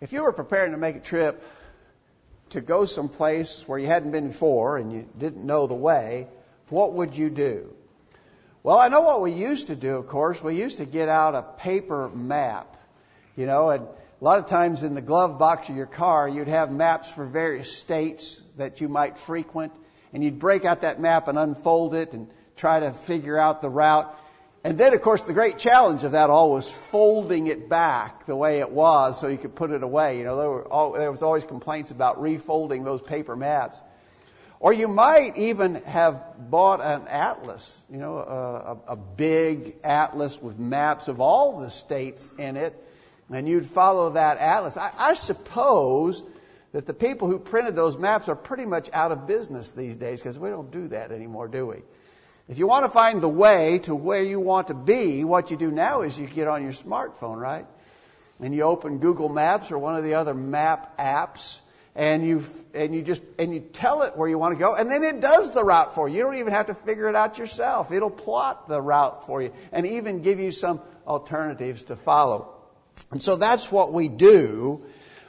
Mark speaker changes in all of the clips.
Speaker 1: If you were preparing to make a trip to go someplace where you hadn't been before and you didn't know the way, what would you do? Well, I know what we used to do, of course. We used to get out a paper map, you know, and a lot of times in the glove box of your car, you'd have maps for various states that you might frequent, and you'd break out that map and unfold it and try to figure out the route. And then, of course, the great challenge of that all was folding it back the way it was so you could put it away. You know, there, were all, there was always complaints about refolding those paper maps. Or you might even have bought an atlas, you know, a, a, big atlas with maps of all the states in it, and you'd follow that atlas. I, I suppose that the people who printed those maps are pretty much out of business these days because we don't do that anymore, do we? If you want to find the way to where you want to be, what you do now is you get on your smartphone, right? And you open Google Maps or one of the other map apps and you and you just and you tell it where you want to go and then it does the route for you. You don't even have to figure it out yourself. It'll plot the route for you and even give you some alternatives to follow. And so that's what we do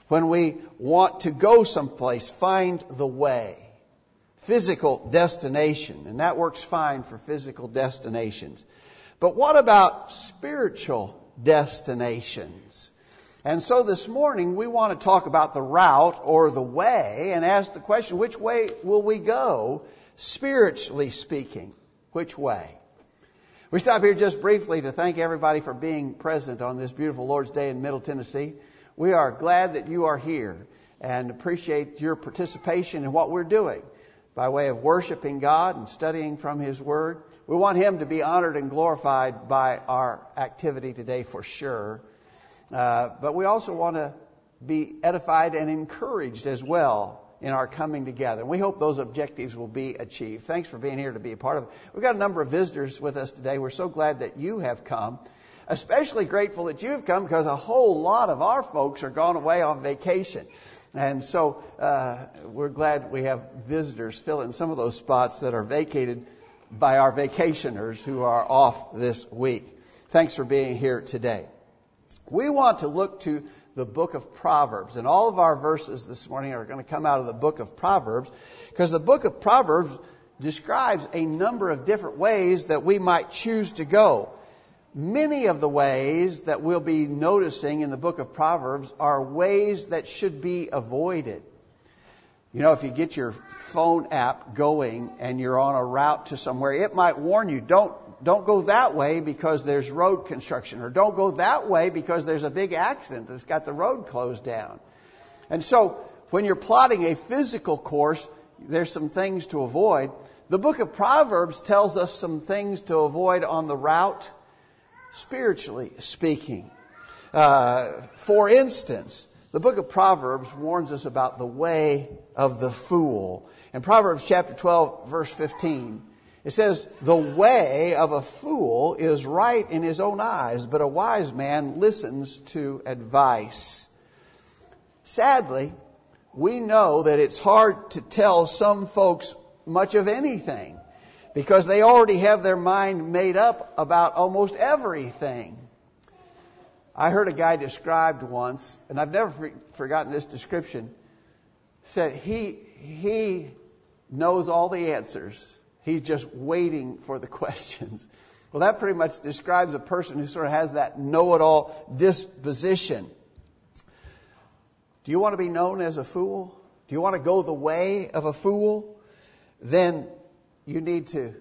Speaker 1: when we want to go someplace, find the way physical destination, and that works fine for physical destinations. But what about spiritual destinations? And so this morning we want to talk about the route or the way and ask the question, which way will we go spiritually speaking? Which way? We stop here just briefly to thank everybody for being present on this beautiful Lord's Day in Middle Tennessee. We are glad that you are here and appreciate your participation in what we're doing by way of worshiping God and studying from His Word. We want Him to be honored and glorified by our activity today for sure. Uh, but we also want to be edified and encouraged as well in our coming together. And we hope those objectives will be achieved. Thanks for being here to be a part of it. We've got a number of visitors with us today. We're so glad that you have come. Especially grateful that you have come because a whole lot of our folks are gone away on vacation. And so uh, we're glad we have visitors fill in some of those spots that are vacated by our vacationers who are off this week. Thanks for being here today. We want to look to the book of Proverbs, and all of our verses this morning are going to come out of the book of Proverbs because the book of Proverbs describes a number of different ways that we might choose to go. Many of the ways that we'll be noticing in the book of Proverbs are ways that should be avoided. You know, if you get your phone app going and you're on a route to somewhere, it might warn you, don't, don't go that way because there's road construction, or don't go that way because there's a big accident that's got the road closed down. And so, when you're plotting a physical course, there's some things to avoid. The book of Proverbs tells us some things to avoid on the route spiritually speaking. Uh, for instance, the book of Proverbs warns us about the way of the fool. In Proverbs chapter 12, verse 15, it says, The way of a fool is right in his own eyes, but a wise man listens to advice. Sadly, we know that it's hard to tell some folks much of anything because they already have their mind made up about almost everything. I heard a guy described once, and I've never forgotten this description, said he, he knows all the answers. He's just waiting for the questions. Well, that pretty much describes a person who sort of has that know-it-all disposition. Do you want to be known as a fool? Do you want to go the way of a fool? Then you need to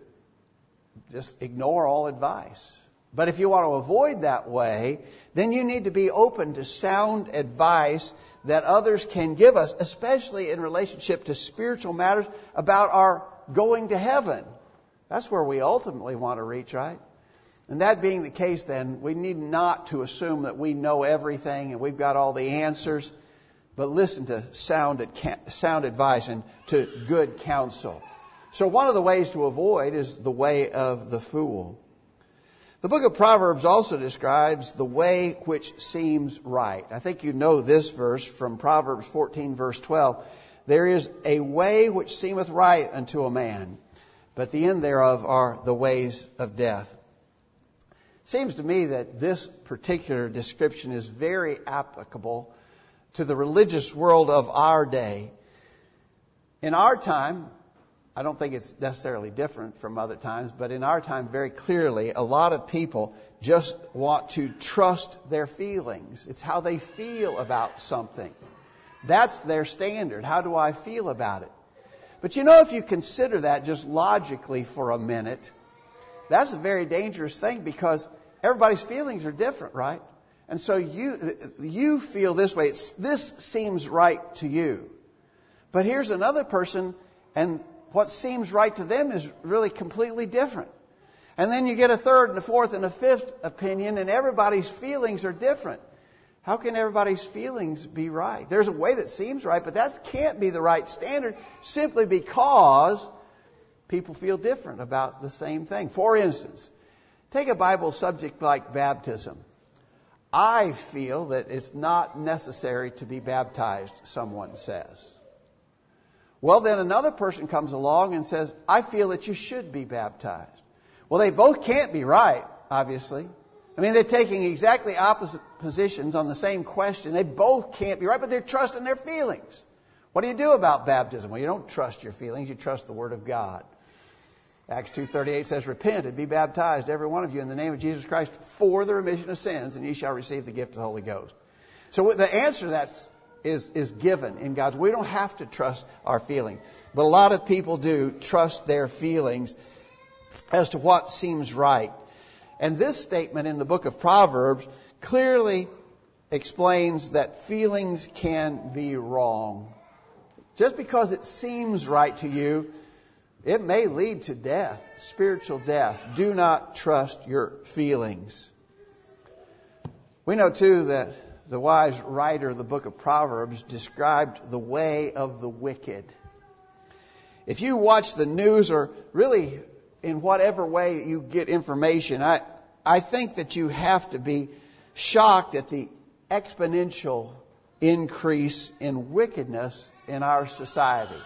Speaker 1: just ignore all advice. But if you want to avoid that way, then you need to be open to sound advice that others can give us, especially in relationship to spiritual matters about our going to heaven. That's where we ultimately want to reach, right? And that being the case, then, we need not to assume that we know everything and we've got all the answers, but listen to sound, sound advice and to good counsel. So one of the ways to avoid is the way of the fool. The book of Proverbs also describes the way which seems right. I think you know this verse from Proverbs 14 verse 12. There is a way which seemeth right unto a man, but the end thereof are the ways of death. Seems to me that this particular description is very applicable to the religious world of our day. In our time, I don't think it's necessarily different from other times, but in our time, very clearly, a lot of people just want to trust their feelings. It's how they feel about something. That's their standard. How do I feel about it? But you know, if you consider that just logically for a minute, that's a very dangerous thing because everybody's feelings are different, right? And so you, you feel this way. It's, this seems right to you. But here's another person, and what seems right to them is really completely different. And then you get a third and a fourth and a fifth opinion, and everybody's feelings are different. How can everybody's feelings be right? There's a way that seems right, but that can't be the right standard simply because people feel different about the same thing. For instance, take a Bible subject like baptism. I feel that it's not necessary to be baptized, someone says. Well, then another person comes along and says, I feel that you should be baptized. Well, they both can't be right, obviously. I mean, they're taking exactly opposite positions on the same question. They both can't be right, but they're trusting their feelings. What do you do about baptism? Well, you don't trust your feelings, you trust the Word of God. Acts 2.38 says, Repent and be baptized, every one of you, in the name of Jesus Christ for the remission of sins, and ye shall receive the gift of the Holy Ghost. So the answer to that is, is given in God's. We don't have to trust our feelings. But a lot of people do trust their feelings as to what seems right. And this statement in the book of Proverbs clearly explains that feelings can be wrong. Just because it seems right to you it may lead to death, spiritual death. Do not trust your feelings. We know too that the wise writer of the book of Proverbs described the way of the wicked. If you watch the news or really in whatever way you get information, I, I think that you have to be shocked at the exponential increase in wickedness in our society.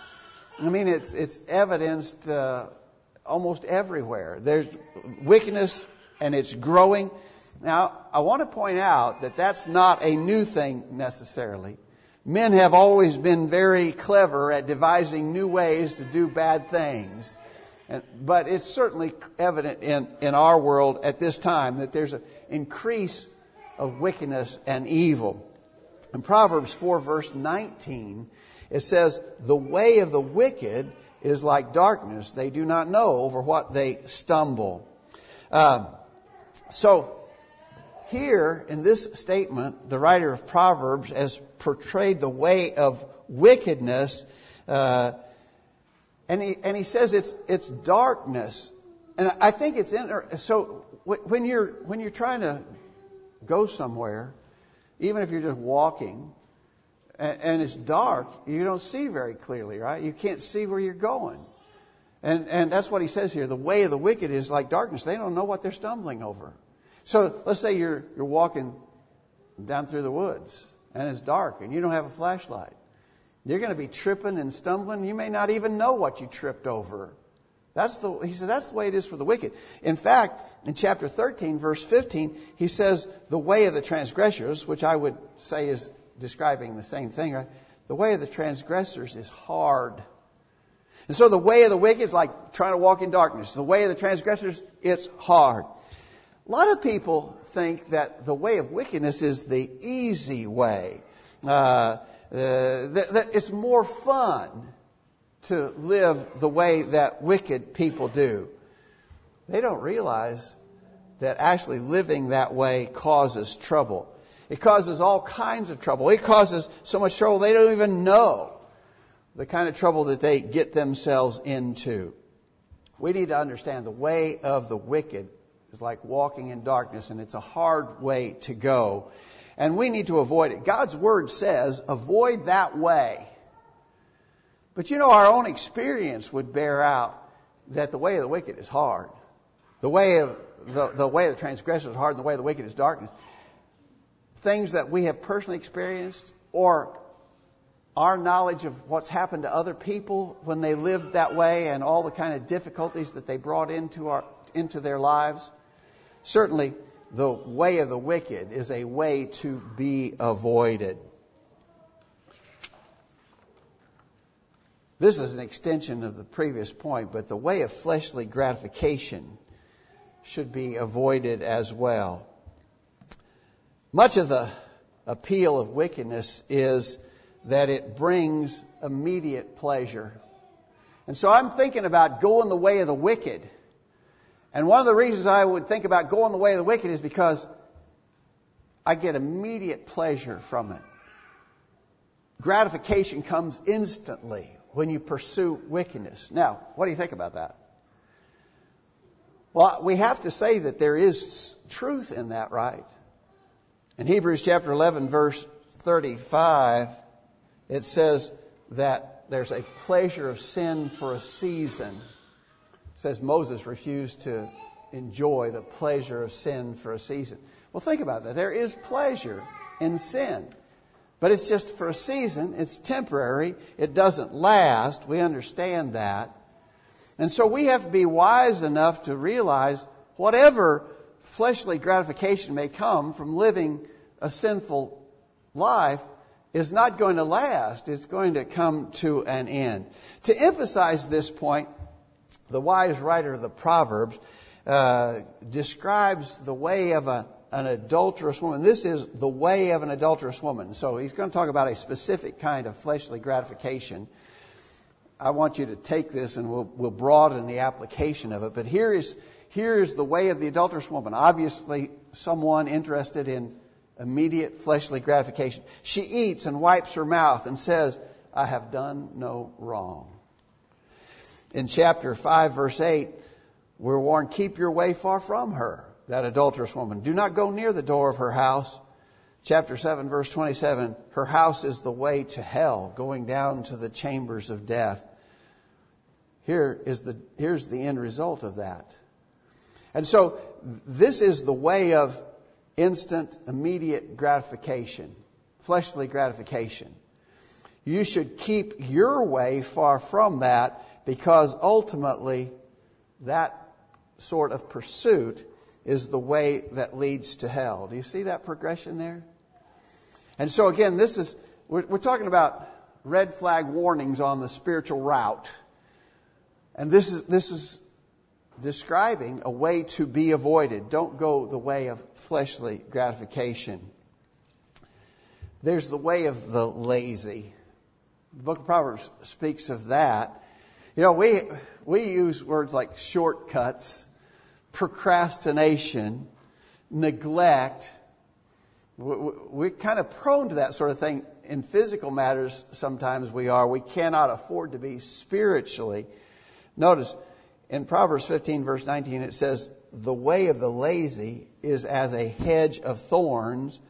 Speaker 1: I mean, it's, it's evidenced uh, almost everywhere. There's wickedness and it's growing. Now, I want to point out that that's not a new thing necessarily. Men have always been very clever at devising new ways to do bad things. But it's certainly evident in, in our world at this time that there's an increase of wickedness and evil. In Proverbs 4 verse 19, it says, The way of the wicked is like darkness. They do not know over what they stumble. Um, so, here in this statement, the writer of Proverbs has portrayed the way of wickedness, uh, and he and he says it's it's darkness, and I think it's in. So when you're when you're trying to go somewhere, even if you're just walking, and it's dark, you don't see very clearly, right? You can't see where you're going. And, and that's what he says here. The way of the wicked is like darkness. They don't know what they're stumbling over. So let's say you're, you're walking down through the woods and it's dark and you don't have a flashlight. You're going to be tripping and stumbling. You may not even know what you tripped over. That's the, he said, that's the way it is for the wicked. In fact, in chapter 13, verse 15, he says, the way of the transgressors, which I would say is describing the same thing, right? The way of the transgressors is hard. And so the way of the wicked is like trying to walk in darkness. The way of the transgressors, it's hard. A lot of people think that the way of wickedness is the easy way. Uh, uh, that, that it's more fun to live the way that wicked people do. They don't realize that actually living that way causes trouble. It causes all kinds of trouble. It causes so much trouble they don't even know the kind of trouble that they get themselves into. We need to understand the way of the wicked is like walking in darkness and it's a hard way to go. And we need to avoid it. God's word says, avoid that way. But you know, our own experience would bear out that the way of the wicked is hard. The way of the, the way of the transgressor is hard and the way of the wicked is darkness things that we have personally experienced or our knowledge of what's happened to other people when they lived that way and all the kind of difficulties that they brought into our into their lives Certainly, the way of the wicked is a way to be avoided. This is an extension of the previous point, but the way of fleshly gratification should be avoided as well. Much of the appeal of wickedness is that it brings immediate pleasure. And so I'm thinking about going the way of the wicked and one of the reasons I would think about going the way of the wicked is because I get immediate pleasure from it. Gratification comes instantly when you pursue wickedness. Now, what do you think about that? Well, we have to say that there is truth in that, right? In Hebrews chapter 11, verse 35, it says that there's a pleasure of sin for a season. Says Moses refused to enjoy the pleasure of sin for a season. Well, think about that. There is pleasure in sin. But it's just for a season. It's temporary. It doesn't last. We understand that. And so we have to be wise enough to realize whatever fleshly gratification may come from living a sinful life is not going to last. It's going to come to an end. To emphasize this point, the wise writer of the Proverbs uh, describes the way of a, an adulterous woman. This is the way of an adulterous woman. So he's going to talk about a specific kind of fleshly gratification. I want you to take this and we'll, we'll broaden the application of it. But here is, here is the way of the adulterous woman. Obviously, someone interested in immediate fleshly gratification. She eats and wipes her mouth and says, I have done no wrong. In chapter 5, verse 8, we're warned, keep your way far from her, that adulterous woman. Do not go near the door of her house. Chapter 7, verse 27, her house is the way to hell, going down to the chambers of death. Here is the, here's the end result of that. And so, this is the way of instant, immediate gratification, fleshly gratification. You should keep your way far from that because ultimately that sort of pursuit is the way that leads to hell. Do you see that progression there? And so again, this is, we're, we're talking about red flag warnings on the spiritual route. And this is, this is describing a way to be avoided. Don't go the way of fleshly gratification. There's the way of the lazy. The book of Proverbs speaks of that. You know, we, we use words like shortcuts, procrastination, neglect. We're kind of prone to that sort of thing in physical matters. Sometimes we are. We cannot afford to be spiritually. Notice, in Proverbs 15 verse 19 it says, the way of the lazy is as a hedge of thorns,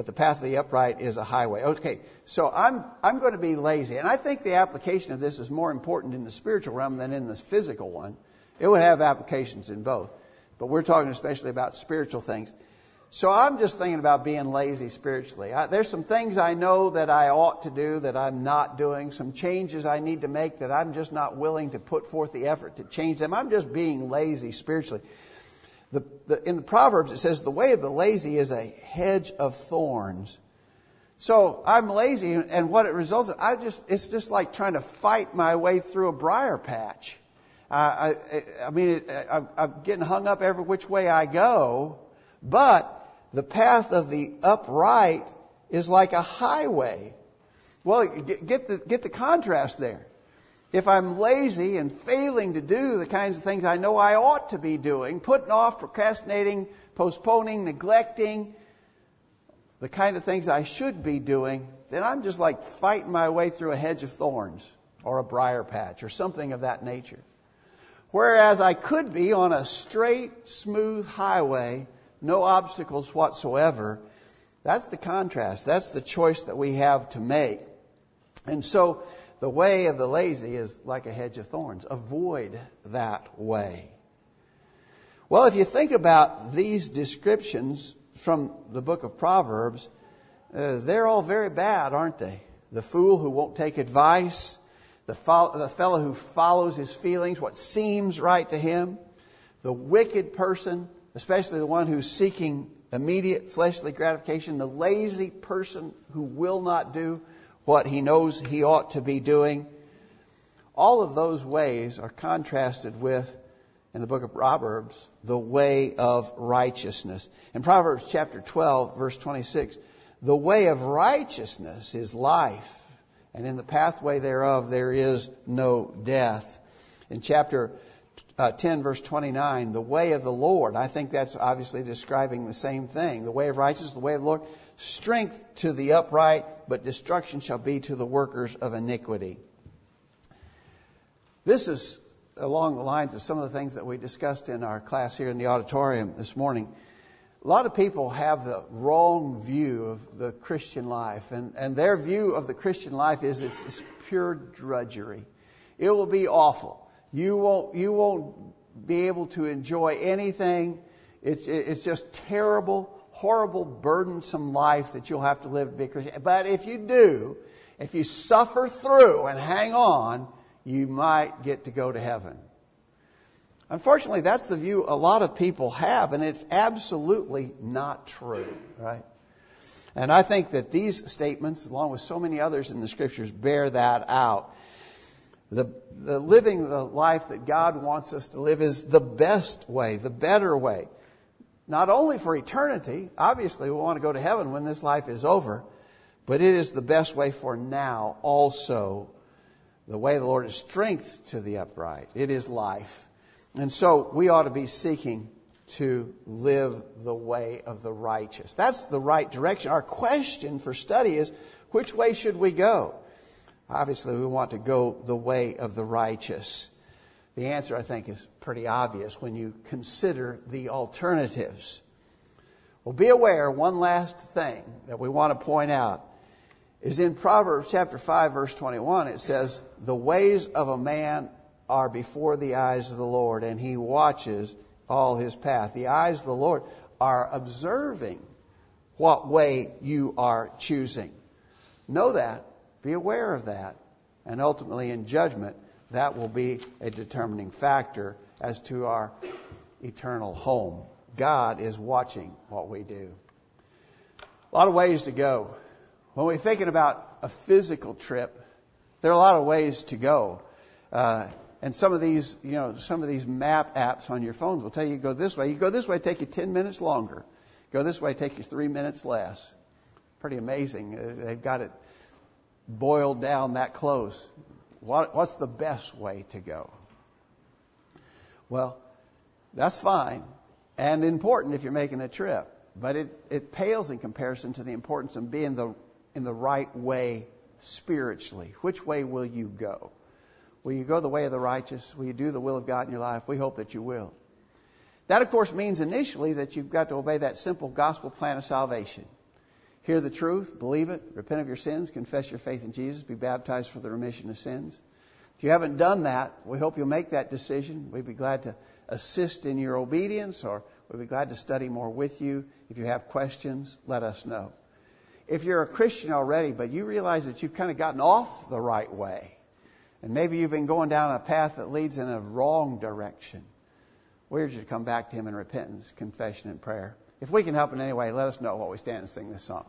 Speaker 1: but the path of the upright is a highway. Okay, so I'm, I'm going to be lazy. And I think the application of this is more important in the spiritual realm than in the physical one. It would have applications in both. But we're talking especially about spiritual things. So I'm just thinking about being lazy spiritually. I, there's some things I know that I ought to do that I'm not doing, some changes I need to make that I'm just not willing to put forth the effort to change them. I'm just being lazy spiritually. The, the, in the Proverbs it says the way of the lazy is a hedge of thorns. So I'm lazy, and what it results in, I just it's just like trying to fight my way through a briar patch. Uh, I, I mean, it, I, I'm getting hung up every which way I go, but the path of the upright is like a highway. Well, get the, get the contrast there. If I'm lazy and failing to do the kinds of things I know I ought to be doing, putting off, procrastinating, postponing, neglecting, the kind of things I should be doing, then I'm just like fighting my way through a hedge of thorns or a briar patch or something of that nature. Whereas I could be on a straight, smooth highway no obstacles whatsoever. That's the contrast. That's the choice that we have to make. And so the way of the lazy is like a hedge of thorns. Avoid that way. Well, if you think about these descriptions from the book of Proverbs, uh, they're all very bad, aren't they? The fool who won't take advice, the, fo- the fellow who follows his feelings, what seems right to him, the wicked person especially the one who's seeking immediate fleshly gratification, the lazy person who will not do what he knows he ought to be doing. all of those ways are contrasted with, in the book of Proverbs, the way of righteousness. In Proverbs chapter 12, verse 26, the way of righteousness is life, and in the pathway thereof there is no death. In chapter uh, 10, verse 29, the way of the Lord, I think that's obviously describing the same thing. The way of righteousness, the way of the Lord, strength to the upright, but destruction shall be to the workers of iniquity. This is along the lines of some of the things that we discussed in our class here in the auditorium this morning. A lot of people have the wrong view of the Christian life, and, and their view of the Christian life is it's, it's pure drudgery. It will be awful. You won't, you won't be able to enjoy anything. It's, it's just terrible, horrible, burdensome life that you'll have to live to be Christian. But if you do, if you suffer through and hang on, you might get to go to heaven. Unfortunately, that's the view a lot of people have, and it's absolutely not true, right? And I think that these statements, along with so many others in the scriptures, bear that out. The, the living the life that God wants us to live is the best way, the better way. Not only for eternity, obviously we want to go to heaven when this life is over, but it is the best way for now also the way the Lord is strength to the upright. It is life. And so we ought to be seeking to live the way of the righteous. That's the right direction. Our question for study is, which way should we go? Obviously, we want to go the way of the righteous. The answer, I think, is pretty obvious when you consider the alternatives. Well, be aware, one last thing that we want to point out is in Proverbs chapter 5 verse 21. It says, the ways of a man are before the eyes of the Lord and he watches all his path. The eyes of the Lord are observing what way you are choosing. Know that. Be aware of that. And ultimately in judgment, that will be a determining factor as to our eternal home. God is watching what we do. A lot of ways to go. When we're thinking about a physical trip, there are a lot of ways to go. Uh, and some of these, you know, some of these map apps on your phones will tell you, go this way. You go this way, take you 10 minutes longer. Go this way, take you three minutes less. Pretty amazing. Uh, they've got it boiled down that close. What, what's the best way to go? Well, that's fine and important if you're making a trip, but it, it pales in comparison to the importance of being the in the right way spiritually? Which way will you go? Will you go the way of the righteous? Will you do the will of God in your life? We hope that you will. That, of course, means initially that you've got to obey that simple gospel plan of salvation. Hear the truth, believe it, repent of your sins, confess your faith in Jesus, be baptized for the remission of sins. If you haven't done that, we hope you'll make that decision. We'd be glad to assist in your obedience or we'd be glad to study more with you. If you have questions, let us know if you're a Christian already, but you realize that you've kind of gotten off the right way, and maybe you've been going down a path that leads in a wrong direction, we urge you to come back to Him in repentance, confession, and prayer. If we can help in any way, let us know while we stand and sing this song.